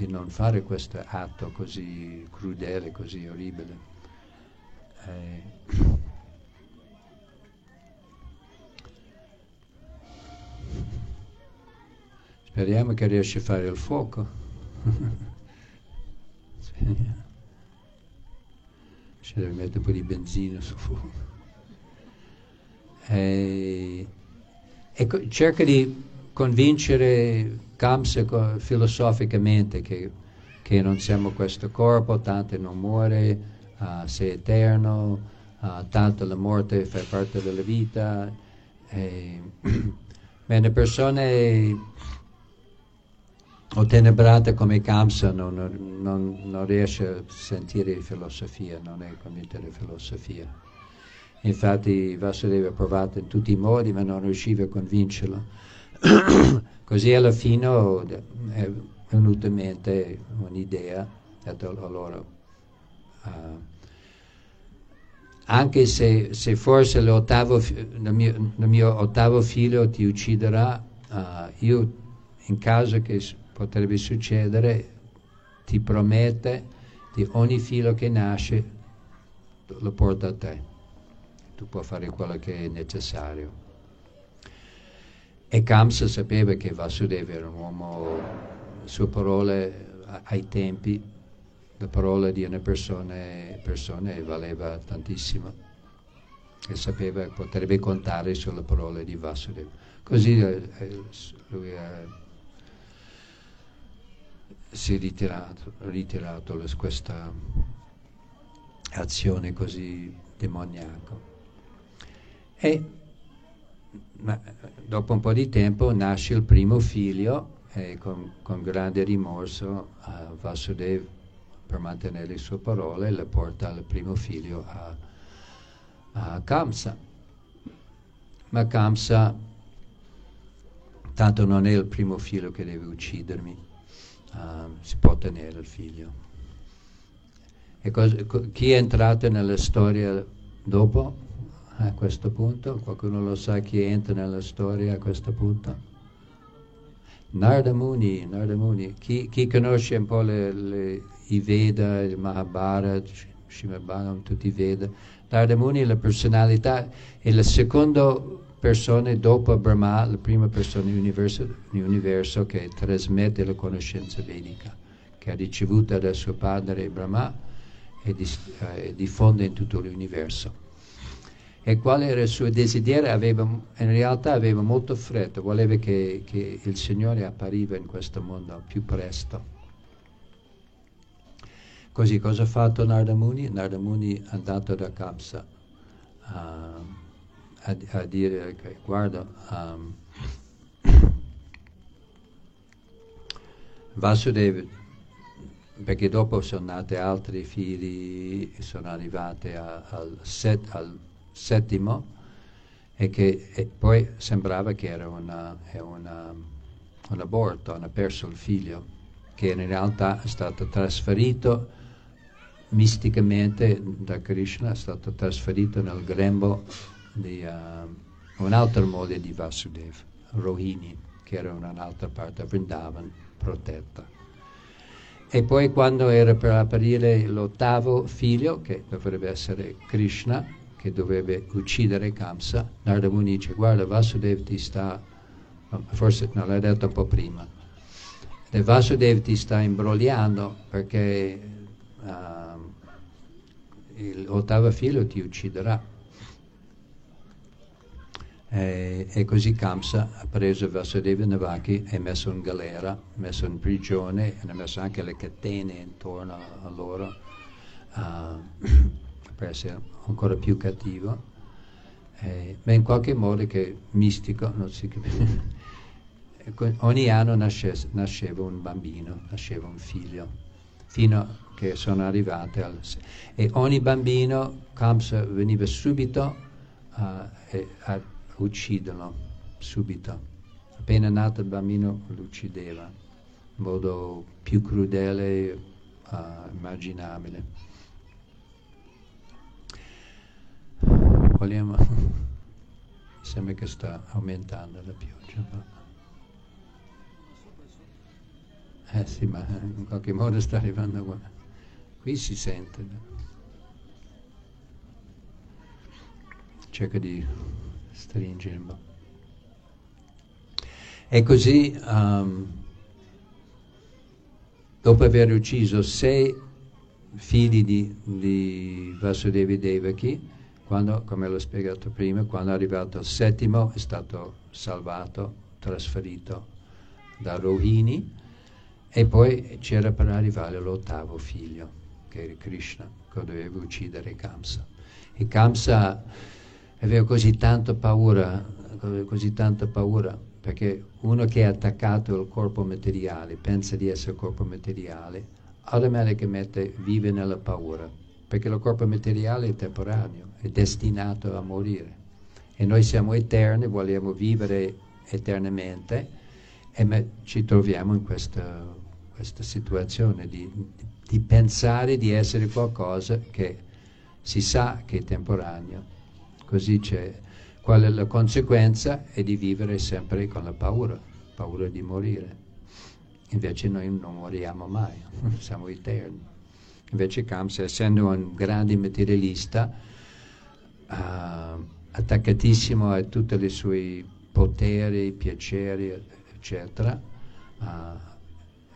non, fare questo atto così crudele, così orribile. Eh, Speriamo che riesci a fare il fuoco. Speriamo. Ci deve mettere un po' di benzina sul fuoco. E, e cerca di convincere Kamsa filosoficamente che, che, non siamo questo corpo, tanto non muore, uh, sei eterno, uh, tanto la morte fa parte della vita. E, bene, persone ottenebrata come Kamsa non, non, non, riesce a sentire filosofia, non è convinta di filosofia. Infatti Vasudeva ha provato in tutti i modi ma non riusciva a convincerlo. Così alla fine è venuta in mente un'idea, ha detto allora, uh, anche se, se forse il mio, mio, ottavo figlio ti ucciderà, uh, io in caso che potrebbe succedere, ti promette di ogni filo che nasce lo porta a te. Tu puoi fare quello che è necessario. E Kamsa sapeva che Vasudeva era un uomo, sue parole ai tempi, le parole di una persona, persona valeva tantissimo e sapeva che potrebbe contare sulle parole di Vasudeva. Così eh, eh lui ha si è ritirato, ritirato questa azione così demoniaca. E ma, dopo un po' di tempo nasce il primo figlio e con, con grande rimorso uh, Vasudev per mantenere le sue parole le porta il primo figlio a, a Kamsa. Ma Kamsa tanto non è il primo figlio che deve uccidermi uh, si può tenere il figlio. E cosa, chi è entrato nella storia dopo, a questo punto? Qualcuno lo sa chi entra nella storia a questo punto? Narda Muni. Chi, chi, conosce un po' le, le, i Veda, il Mahabharata, Shimabharam, tutti i Veda, Narda Muni è la personalità, è la seconda persona dopo Brahma, la prima persona nell'universo, che trasmette la conoscenza vedica, che ha ricevuta da suo padre Brahma e, eh, diffonde in tutto l'universo. E qual era il suo desiderio? Aveva, in realtà aveva molto fretta, voleva che, che il Signore appariva in questo mondo più presto. Così cosa ha fatto Narda Muni? Narda Muni è andato da Kamsa. Uh, a, a dire che guarda, um, Vasudeva, perché dopo sono nati altri figli, sono arrivati a, al, set, al, settimo e che e poi sembrava che era una, una, un aborto, hanno perso il figlio, che in realtà è stato trasferito misticamente da Krishna, è stato trasferito nel grembo di uh, un'altra moglie di Vasudev, Rohini, che era in un'altra parte, Vrindavan, protetta. E poi quando era per apparire l'ottavo figlio, che dovrebbe essere Krishna, che dovrebbe uccidere Kamsa, Narada Muni dice, guarda Vasudev ti sta, forse non l'ha detto un po' prima, e Vasudev ti sta imbrogliando perché uh, l'ottavo figlio ti ucciderà. E, e, così Kamsa ha preso Vasudeva Navaki e messo in galera, messo in prigione e ha messo anche le catene intorno a loro uh, per essere ancora più cattivo. Eh, ma in qualche modo che mistico, non si capisce. ogni anno nasce, nasceva un bambino, nasceva un figlio, fino a che sono arrivate al... E ogni bambino, Kamsa veniva subito uh, a ucciderlo, subito. Appena nato il bambino lo uccideva, in modo più crudele uh, immaginabile. Vogliamo... Mi sembra che sta aumentando la pioggia. Ma... Eh sì, ma in qualche modo sta arrivando qua. Qui si sente. Cerca di stringere un po'. E così, um, dopo aver ucciso sei figli di, di Vasudeva Devaki, quando, come l'ho spiegato prima, quando è arrivato il settimo è stato salvato, trasferito da Rohini e poi c'era per arrivare l'ottavo figlio, che era Krishna, che doveva uccidere Kamsa. E Kamsa aveva così tanta paura, così tanta paura, perché uno che è attaccato al corpo materiale, pensa di essere corpo materiale, automaticamente vive nella paura, perché il corpo materiale è temporaneo, è destinato a morire. E noi siamo eterni, vogliamo vivere eternamente e ci troviamo in questa questa situazione di, di pensare di essere qualcosa che si sa che è temporaneo. Così c'è qual è la conseguenza? È di vivere sempre con la paura, paura di morire. Invece noi non moriamo mai, siamo eterni. Invece Kamsa, essendo un grande materialista, uh, attaccatissimo a tutti i suoi poteri, piaceri, eccetera, uh,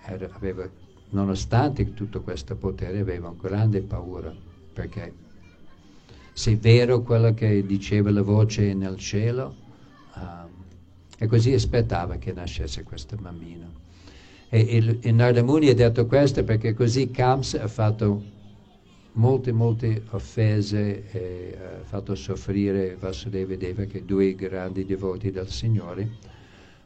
era, aveva, nonostante tutto questo potere, aveva grande paura, perché se è vero quello che diceva la voce nel cielo, um, e così aspettava che nascesse questo bambino. E il, il Nardamuni ha detto questo perché così Kams ha fatto molte, molte offese e ha fatto soffrire Vasudeva e Deva, che due grandi devoti del Signore,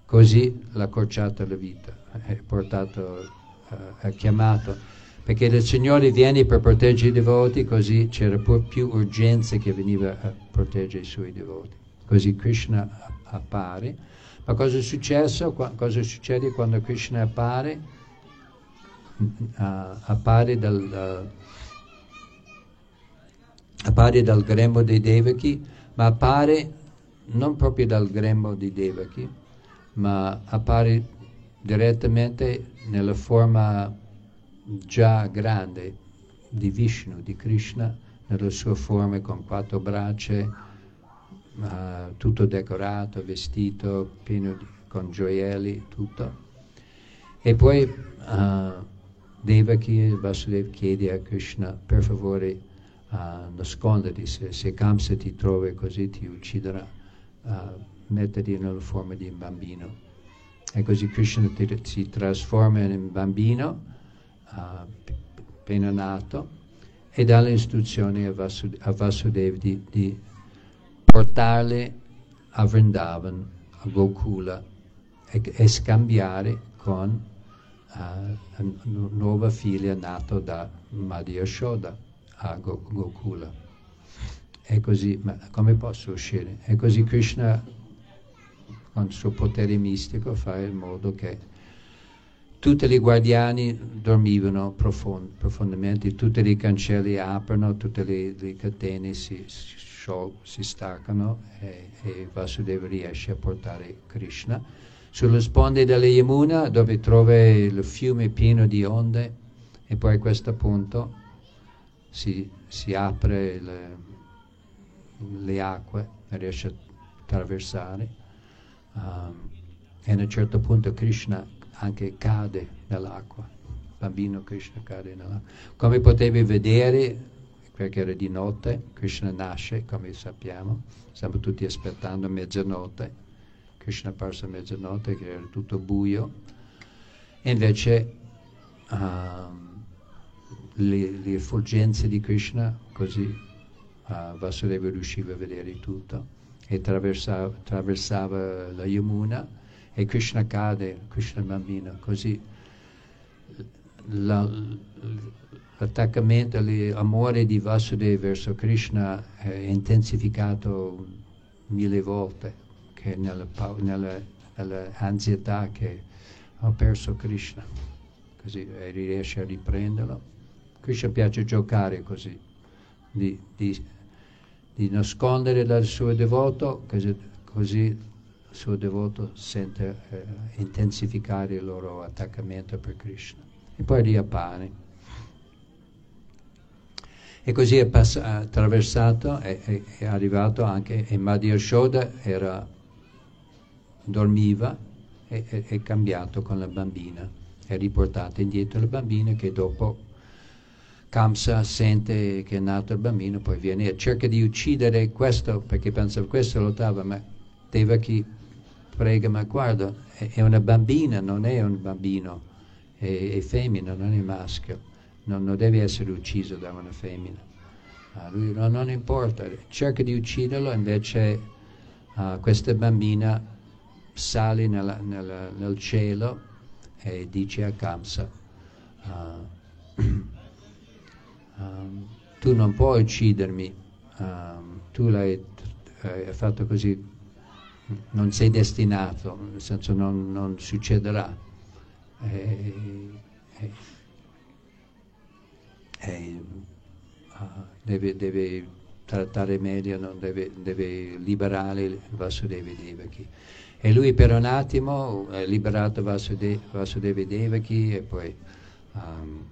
così l'ha accorciato la vita è portato, uh, è chiamato, perché il Signore viene per proteggere i devoti, così c'era più urgenza che veniva a proteggere i suoi devoti. Così Krishna appare. Ma cosa è successo? cosa succede quando Krishna appare? Uh, appare dal, uh, appare dal grembo dei Devaki, ma appare non proprio dal grembo dei Devaki, ma appare direttamente nella forma già grande di Vishnu, di Krishna, nella sua forma con quattro braccia, uh, tutto decorato, vestito, pieno di, con gioielli, tutto. E poi uh, Devaki Vasudev chiede a Krishna, per favore, uh, nasconditi, se, se Kamsa ti trova così ti ucciderà, uh, mettiti nella forma di un bambino. E così Krishna si trasforma in un bambino uh, appena nato e dà le istruzioni a, Vasud- a Vasudeva di, di portarli a Vrindavan, a Gokula e, e scambiare con uh, una nuova figlia nata da Madhya Shoda a Gokula. E così, ma come posso uscire? E così Krishna con il suo potere mistico fare in modo che tutti i guardiani dormivano profond, profondamente, tutti i cancelli aprono, tutte le, le catene si, si, si staccano e, e, Vasudeva riesce a portare Krishna. Sulle sponde della Yamuna dove trova il fiume pieno di onde e poi a questo punto si, si apre le, le acque riesce a attraversare Um, e a un certo punto Krishna anche cade nell'acqua, il bambino Krishna cade nell'acqua. Come potevi vedere, perché era di notte, Krishna nasce, come sappiamo, stiamo tutti aspettando mezzanotte, Krishna apparso a mezzanotte che era tutto buio, e invece um, le, le effulgenze di Krishna, così uh, Vasudeva riusciva a vedere tutto e attraversava, attraversava la Yamuna e Krishna cade, Krishna bambino, così la, l'attaccamento, l'amore di Vasudeva verso Krishna è intensificato mille volte che nella, nella, nella ansietà che ho perso Krishna, così riesce a riprenderlo. Krishna piace giocare così, di, di, di nascondere dal suo devoto, così, così suo devoto sente eh, intensificare il loro attaccamento per Krishna e poi riappare. E così è pass- attraversato, è, è, è, arrivato anche, e Madhya Shoda era, dormiva e è cambiato con la bambina, è riportata indietro la bambina che dopo Kamsa sente che è nato il bambino, poi viene e cerca di uccidere questo perché pensa questo lottava, ma Devaki prega, ma guarda, è una bambina, non è un bambino, è, è femmina, non è maschio, non, non, deve essere ucciso da una femmina. Uh, lui no, non importa, cerca di ucciderlo, invece uh, questa bambina sale nella, nella, nel cielo e dice a Kamsa, uh, um, tu non puoi uccidermi, um, tu l'hai, hai fatto così non sei destinato, nel senso non, non succederà. E, e, e, uh, deve, deve, trattare meglio, deve, deve, liberare il Vasudeva Devaki. E lui per un attimo ha liberato Vasudeva Devaki e poi um,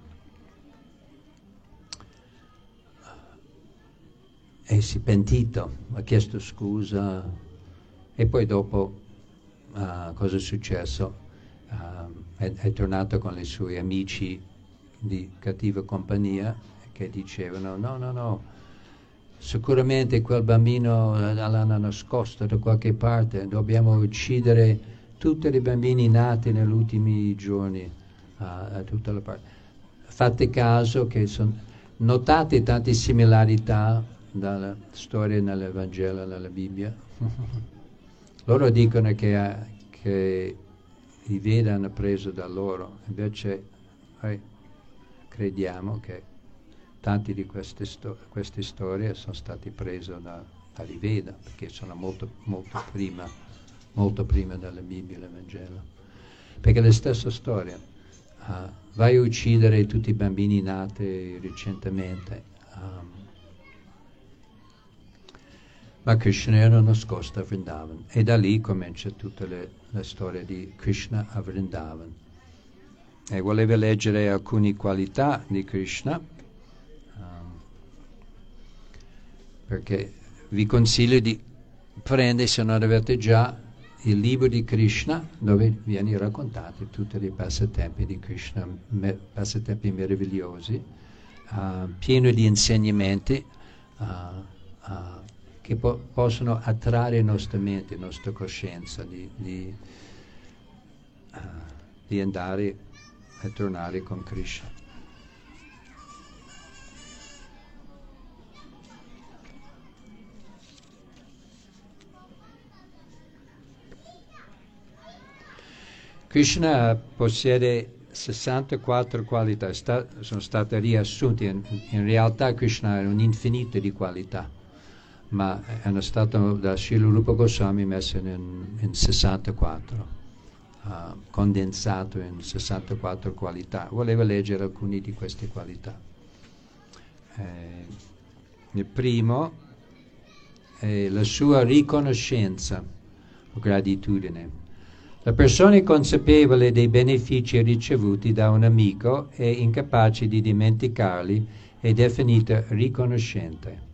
e si è pentito, ha chiesto scusa e poi dopo uh, cosa è successo? Uh, è, è, tornato con i suoi amici di cattiva compagnia che dicevano no, no, no, sicuramente quel bambino l'hanno nascosto da qualche parte, dobbiamo uccidere tutti i bambini nati negli ultimi giorni uh, a tutta la parte. Fate caso che sono notate tante similarità dalla storia nell'Evangelo, nella Bibbia. Loro dicono che, che i Veda hanno preso da loro, invece noi crediamo che tante di queste, sto- queste storie sono state prese da, dai Veda, perché sono molto, molto, prima, molto prima della Bibbia e l'Evangelo. Perché è la stessa storia. Uh, vai a uccidere tutti i bambini nati recentemente. Um, ma Krishna era nascosto a Vrindavan e da lì comincia tutta le, la storia di Krishna a Vrindavan. E voleva leggere alcune qualità di Krishna, um, perché vi consiglio di prendere, se non avete già, il libro di Krishna, dove viene raccontato tutti i passatempi di Krishna, me, passatempi meravigliosi, uh, pieno di insegnamenti. Uh, uh, che po- possono attrarre la nostra mente, la nostra coscienza di, di, uh, di andare a tornare con Krishna. Krishna possiede 64 qualità, sta, sono state riassunte, in, in realtà Krishna ha un infinito di qualità ma è stato da Srila Rupa Goswami messo in, in 64, uh, condensato in 64 qualità. Voleva leggere alcune di queste qualità. Eh, il primo è la sua riconoscenza o gratitudine. La persona consapevole dei benefici ricevuti da un amico e incapace di dimenticarli è definita riconoscente.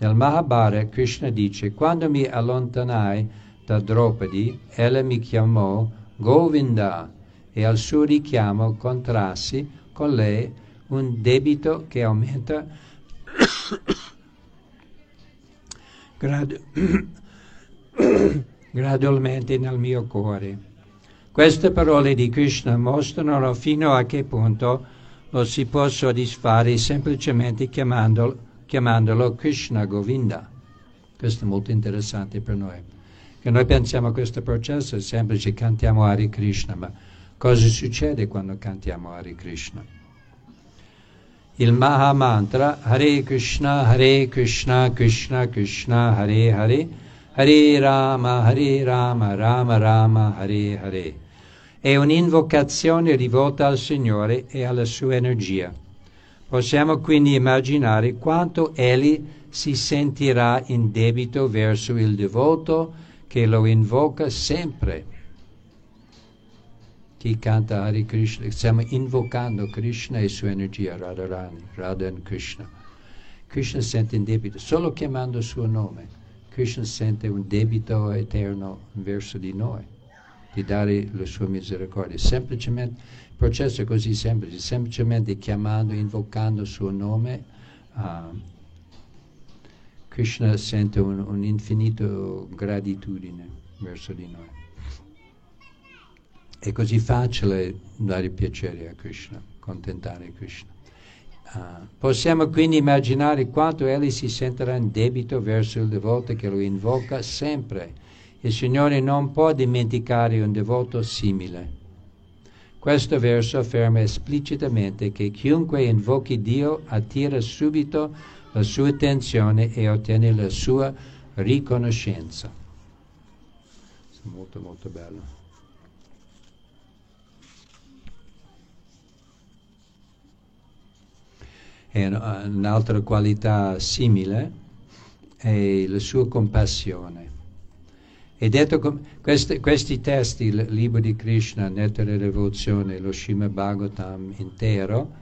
Nel Mahabharata Krishna dice, quando mi allontanai da Draupadi, ella mi chiamò Govinda e al suo richiamo contrassi con lei un debito che aumenta gradu- gradualmente nel mio cuore. Queste parole di Krishna mostrano fino a che punto lo si può soddisfare semplicemente chiamandolo chiamandolo Krishna Govinda. Questo è molto interessante per noi. Che noi pensiamo a questo processo è semplice, cantiamo Hare Krishna, ma cosa succede quando cantiamo Hare Krishna? Il Maha Mantra Hare Krishna, Hare Krishna, Krishna Krishna, Hare Hare, Hare Rama, Hare Rama, Rama Rama, Hare Hare. È un'invocazione rivolta al Signore e alla sua energia. Possiamo quindi immaginare quanto Egli si sentirà in debito verso il devoto che lo invoca sempre. Chi canta Hare Krishna, stiamo invocando Krishna e sua energia, Radharani, Radhan Krishna. Krishna sente in debito, solo chiamando il suo nome. Krishna sente un debito eterno verso di noi, di dare la sua misericordia. Semplicemente, processo è così semplice, semplicemente chiamando, invocando il suo nome, uh, Krishna sente un, un gratitudine verso di noi. È così facile dare piacere a Krishna, contentare Krishna. Uh, possiamo quindi immaginare quanto egli si sentirà in debito verso il devoto che lo invoca sempre. Il Signore non può dimenticare un devoto simile. Questo verso afferma esplicitamente che chiunque invochi Dio attira subito la sua attenzione e ottiene la sua riconoscenza. Molto molto bello. E un'altra qualità simile è la sua compassione. E detto com- questi, questi, testi, il libro di Krishna, Nettare Rivoluzione, lo Srimad Bhagavatam intero,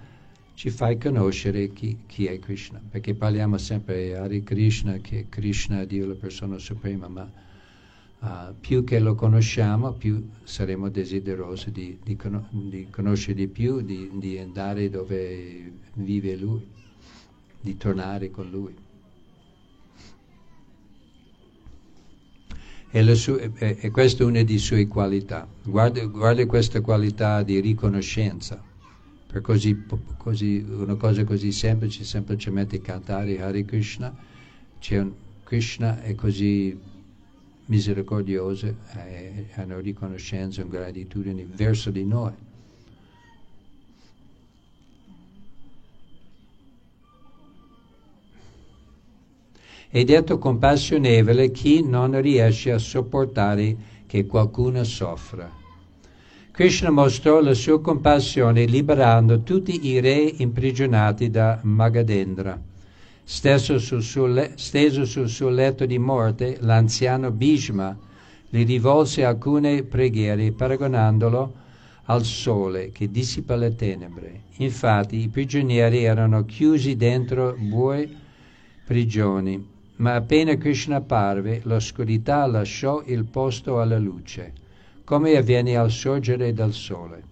ci fai conoscere chi, chi, è Krishna, perché parliamo sempre di Hare Krishna, che Krishna è Dio, la persona suprema, ma uh, più che lo conosciamo, più saremo desiderosi di, di, con- di conoscere di più, di, di andare dove vive Lui, di tornare con Lui. E, sue, e, e, questa è una delle sue qualità. Guarda, guarda questa qualità di riconoscenza per così, così, una cosa così semplice, semplicemente cantare Hare Krishna, un, Krishna è così misericordioso, ha una riconoscenza, una gratitudine verso di noi. È detto compassionevole chi non riesce a sopportare che qualcuno soffra. Krishna mostrò la sua compassione liberando tutti i re imprigionati da Magadendra. Stesso sul suo le- steso sul suo letto di morte, l'anziano Bhishma gli rivolse alcune preghiere paragonandolo al sole che dissipa le tenebre. Infatti i prigionieri erano chiusi dentro buie prigioni, ma appena Krishna apparve, l'oscurità lasciò il posto alla luce come avviene al sorgere del sole.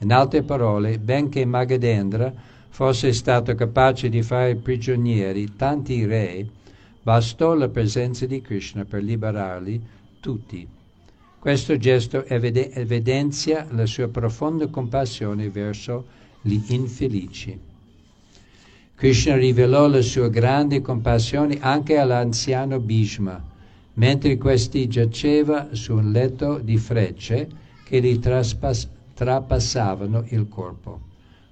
In altre parole, benché Magadendra fosse stato capace di fare prigionieri tanti re, bastò la presenza di Krishna per liberarli tutti. Questo gesto evidenzia la sua profonda compassione verso gli infelici. Krishna rivelò la sua grande compassione anche all'anziano Bhishma, mentre questi giaceva su un letto di frecce che gli traspass- trapassavano il corpo.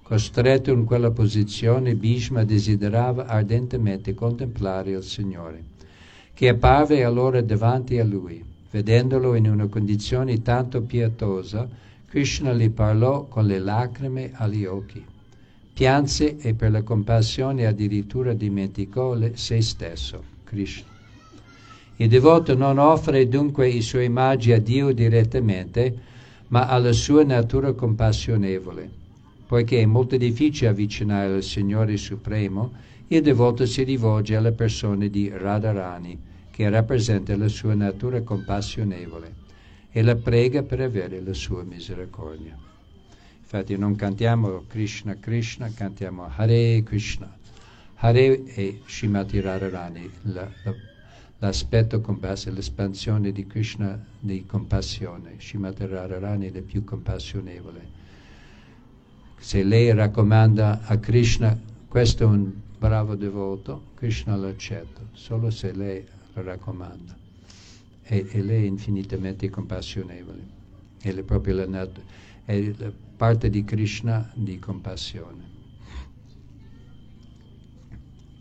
Costretto in quella posizione, Bhishma desiderava ardentemente contemplare il Signore, che apparve allora davanti a lui. Vedendolo in una condizione tanto pietosa, Krishna gli parlò con le lacrime agli occhi. Pianse e per la compassione addirittura dimenticò se stesso, Krishna. Il devoto non offre dunque i suoi magi a Dio direttamente, ma alla sua natura compassionevole. Poiché è molto difficile avvicinare al Signore Supremo, il devoto si rivolge alla persona di Radharani, che rappresenta la sua natura compassionevole, e la prega per avere la sua misericordia. Infatti non cantiamo Krishna Krishna, cantiamo Hare Krishna. Hare è Shimati Radharani, la, la l'aspetto compassione, l'espansione di Krishna di compassione. Shimati Radharani è più compassionevole. Se lei raccomanda a Krishna, questo è un bravo devoto, Krishna lo accetta, solo se lei lo raccomanda. e, e lei è infinitamente compassionevole. È la, proprio la, nat- è la parte di Krishna di compassione.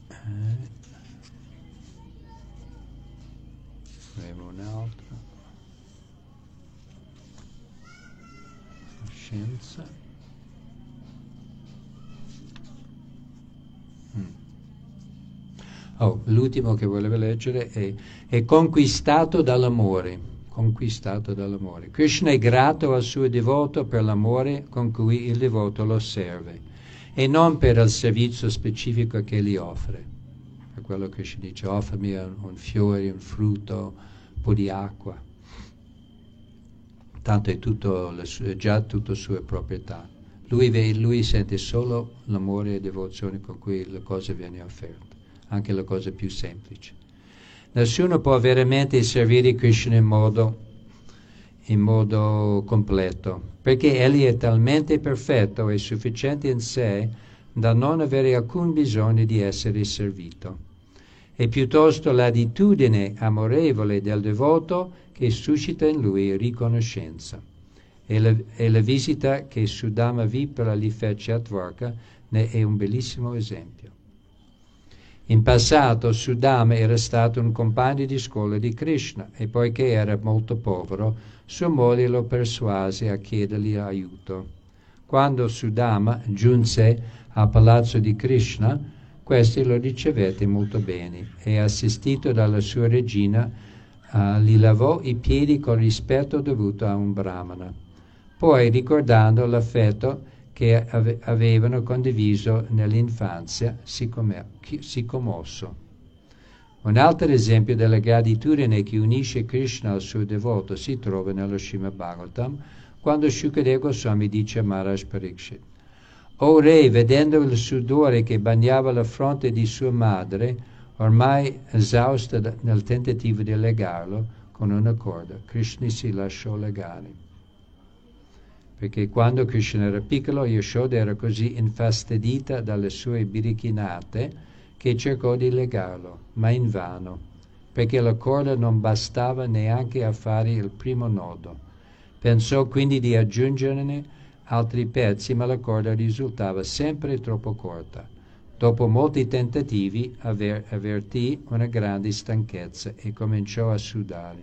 Eh. Avremo un altro. Scienza. Mm. Oh, l'ultimo che volevo leggere è, è conquistato dall'amore conquistato dall'amore. Krishna è grato al suo devoto per l'amore con cui il devoto lo serve e non per il servizio specifico che gli offre. Per quello che ci dice, offrimi un, un fiore, un frutto, un po' di acqua. Tanto è, tutto, è già tutto sue proprietà. Lui, lui sente solo l'amore e devozione con cui le cose vengono offerte, anche le cose più semplici. Nessuno può veramente servire Krishna in modo, in modo completo, perché egli è talmente perfetto e sufficiente in sé da non avere alcun bisogno di essere servito. È piuttosto l'attitudine amorevole del devoto che suscita in lui riconoscenza. E la, e la visita che Sudama Vipra gli fece a Dvarka ne è un bellissimo esempio. In passato Sudama era stato un compagno di scuola di Krishna e poiché era molto povero, sua moglie lo persuase a chiedergli aiuto. Quando Sudama giunse al palazzo di Krishna, questi lo ricevette molto bene e assistito dalla sua regina uh, gli lavò i piedi con rispetto dovuto a un brahmana. Poi, ricordando l'affetto che ave- avevano condiviso nell'infanzia, si, si commosso. Un altro esempio della gratitudine che unisce Krishna al suo devoto si trova nello Srimad Bhagavatam, quando Shukadeva Goswami dice a Maharaj Parikshit, O re, vedendo il sudore che bagnava la fronte di sua madre, ormai esausta nel tentativo di legarlo con una corda, Krishna si lasciò legare perché quando Krishna era piccolo Yashoda era così infastidita dalle sue birichinate che cercò di legarlo, ma invano, perché la corda non bastava neanche a fare il primo nodo. Pensò quindi di aggiungerne altri pezzi, ma la corda risultava sempre troppo corta. Dopo molti tentativi avver- avvertì una grande stanchezza e cominciò a sudare.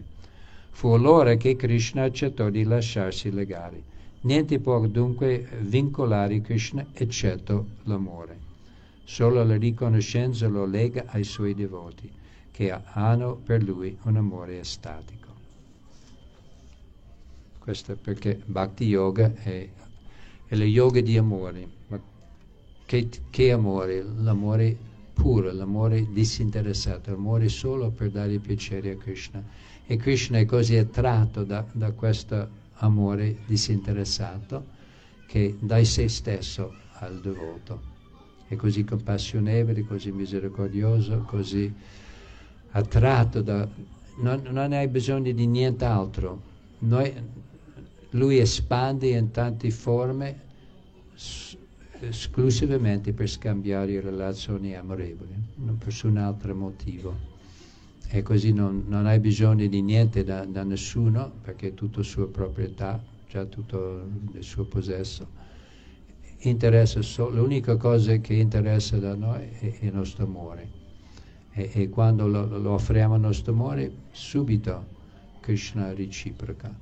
Fu allora che Krishna accettò di lasciarsi legare. Niente può dunque vincolare Krishna eccetto l'amore. Solo la riconoscenza lo lega ai suoi devoti, che hanno per lui un amore estatico. Questo perché Bhakti Yoga è, è lo yoga di amore. Ma che, che amore? L'amore puro, l'amore disinteressato, l'amore solo per dare piacere a Krishna. E Krishna è così attratto da, da questo amore disinteressato che dai se stesso al devoto. È così compassionevole, così misericordioso, così attratto da... Non, non hai bisogno di nient'altro. Noi, lui espande in tante forme esclusivamente per scambiare relazioni amorevoli, non per nessun altro motivo e così non, non hai bisogno di niente da, da, nessuno perché è tutto sua proprietà, già tutto il suo possesso. Solo, l'unica cosa che interessa da noi è, è il nostro amore e, e quando lo, lo, offriamo il nostro amore subito Krishna reciproca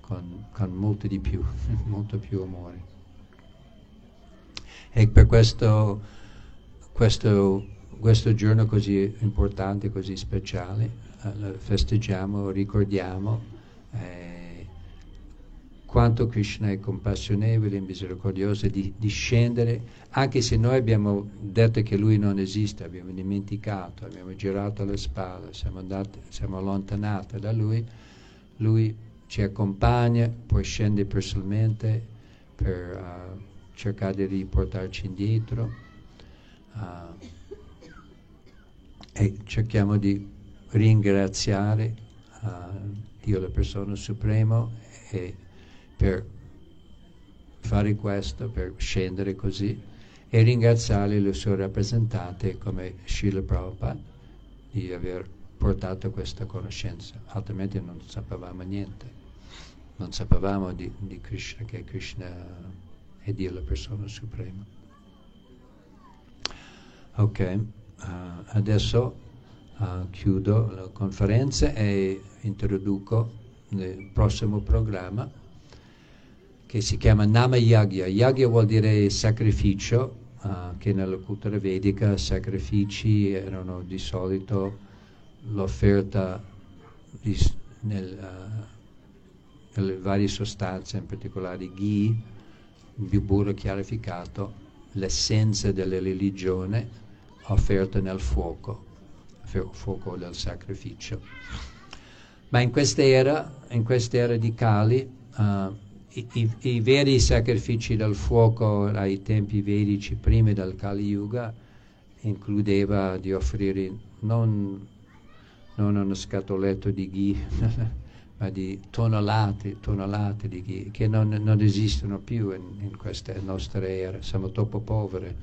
con, con molto di più, molto più amore. E per questo, questo questo giorno così importante, così speciale, eh, festeggiamo, ricordiamo eh, quanto Krishna è compassionevole e misericordioso di, di, scendere, anche se noi abbiamo detto che Lui non esiste, abbiamo dimenticato, abbiamo girato le spalle, siamo, andati, siamo allontanati da Lui, Lui ci accompagna, poi scende personalmente per uh, cercare di riportarci indietro. Uh, e cerchiamo di ringraziare uh, Dio la persona supremo e per fare questo, per scendere così e ringraziare le sue rappresentanti come Srila Prabhupada di aver portato questa conoscenza, altrimenti non sapevamo niente, non sapevamo di, di Krishna, che Krishna è Dio la persona suprema. Ok, adesso uh, chiudo la conferenza e introduco il prossimo programma che si chiama Nama Yagya. Yagya vuol dire sacrificio, uh, che nella cultura vedica sacrifici erano di solito l'offerta di, nel, nelle varie sostanze, in particolare ghee, il burro chiarificato, l'essenza della religione offerta nel fuoco, fuoco del sacrificio. Ma in quest'era, in quest'era di Kali, uh, i, i, i, veri sacrifici del fuoco ai tempi vedici prima del Kali Yuga includeva di offrire non, non uno scatoletto di ghee, ma di tonnellate, tonnellate di ghee, che non, non esistono più in, in questa nostra era, siamo troppo poveri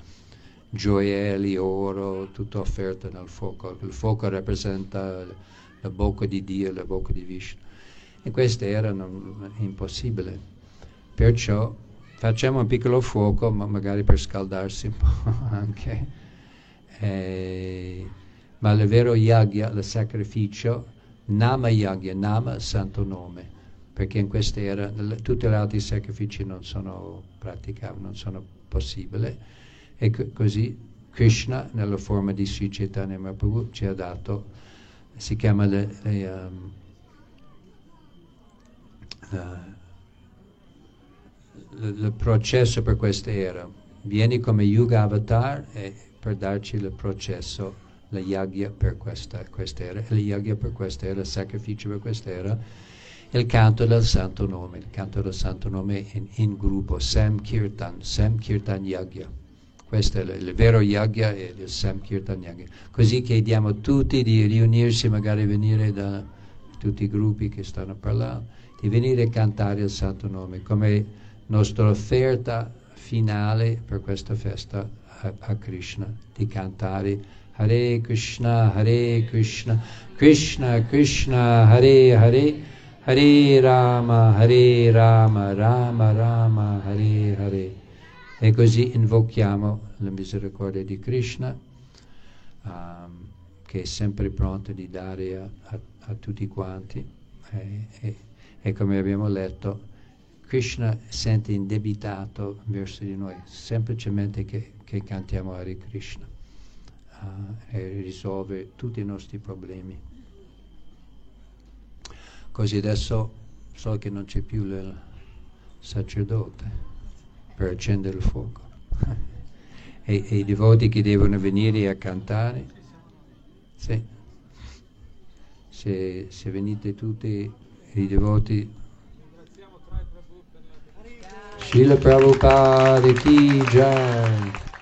gioielli, oro, tutto offerto nel fuoco. Il fuoco rappresenta la bocca di Dio, la bocca di Vishnu. In questa era non, è impossibile. Perciò facciamo un piccolo fuoco, ma magari per scaldarsi un po' anche. Eh, ma il vero yagya, il sacrificio, nama yagya, nama santo nome, perché in questa era tutti gli altri sacrifici non sono praticabili, non sono possibili e così Krishna, nella forma di Sri Chaitanya Mahaprabhu, ci ha dato, si chiama le, le, um, il processo per questa era. Vieni come Yuga Avatar e per darci il processo, la yagya per questa, questa era, il yagya per questa era, il sacrificio per questa era, il canto del santo nome, il canto del santo nome in, in gruppo, Sam Kirtan, Sam Kirtan Yagya. Questo è il, vero yagya e il Samkirtan yagya. Così chiediamo a tutti di riunirsi, magari venire da tutti i gruppi che stanno parlando, di venire a cantare il santo nome come nostra offerta finale per questa festa a, a Krishna, di cantare Hare Krishna, Hare Krishna, Krishna Krishna, Hare Hare, Hare Rama, Hare Rama, Rama Rama, Hare Hare. E così invochiamo la misericordia di Krishna, um, che è sempre pronto di dare a, a, a tutti quanti. E, e, e, come abbiamo letto, Krishna sente indebitato verso di noi, semplicemente che, che cantiamo Hare Krishna uh, e risolve tutti i nostri problemi. Così adesso so che non c'è più il sacerdote per accendere il fuoco. e, e, i devoti che devono venire a cantare, sì. se, se venite tutti i devoti Srila Prabhupada Ki Jai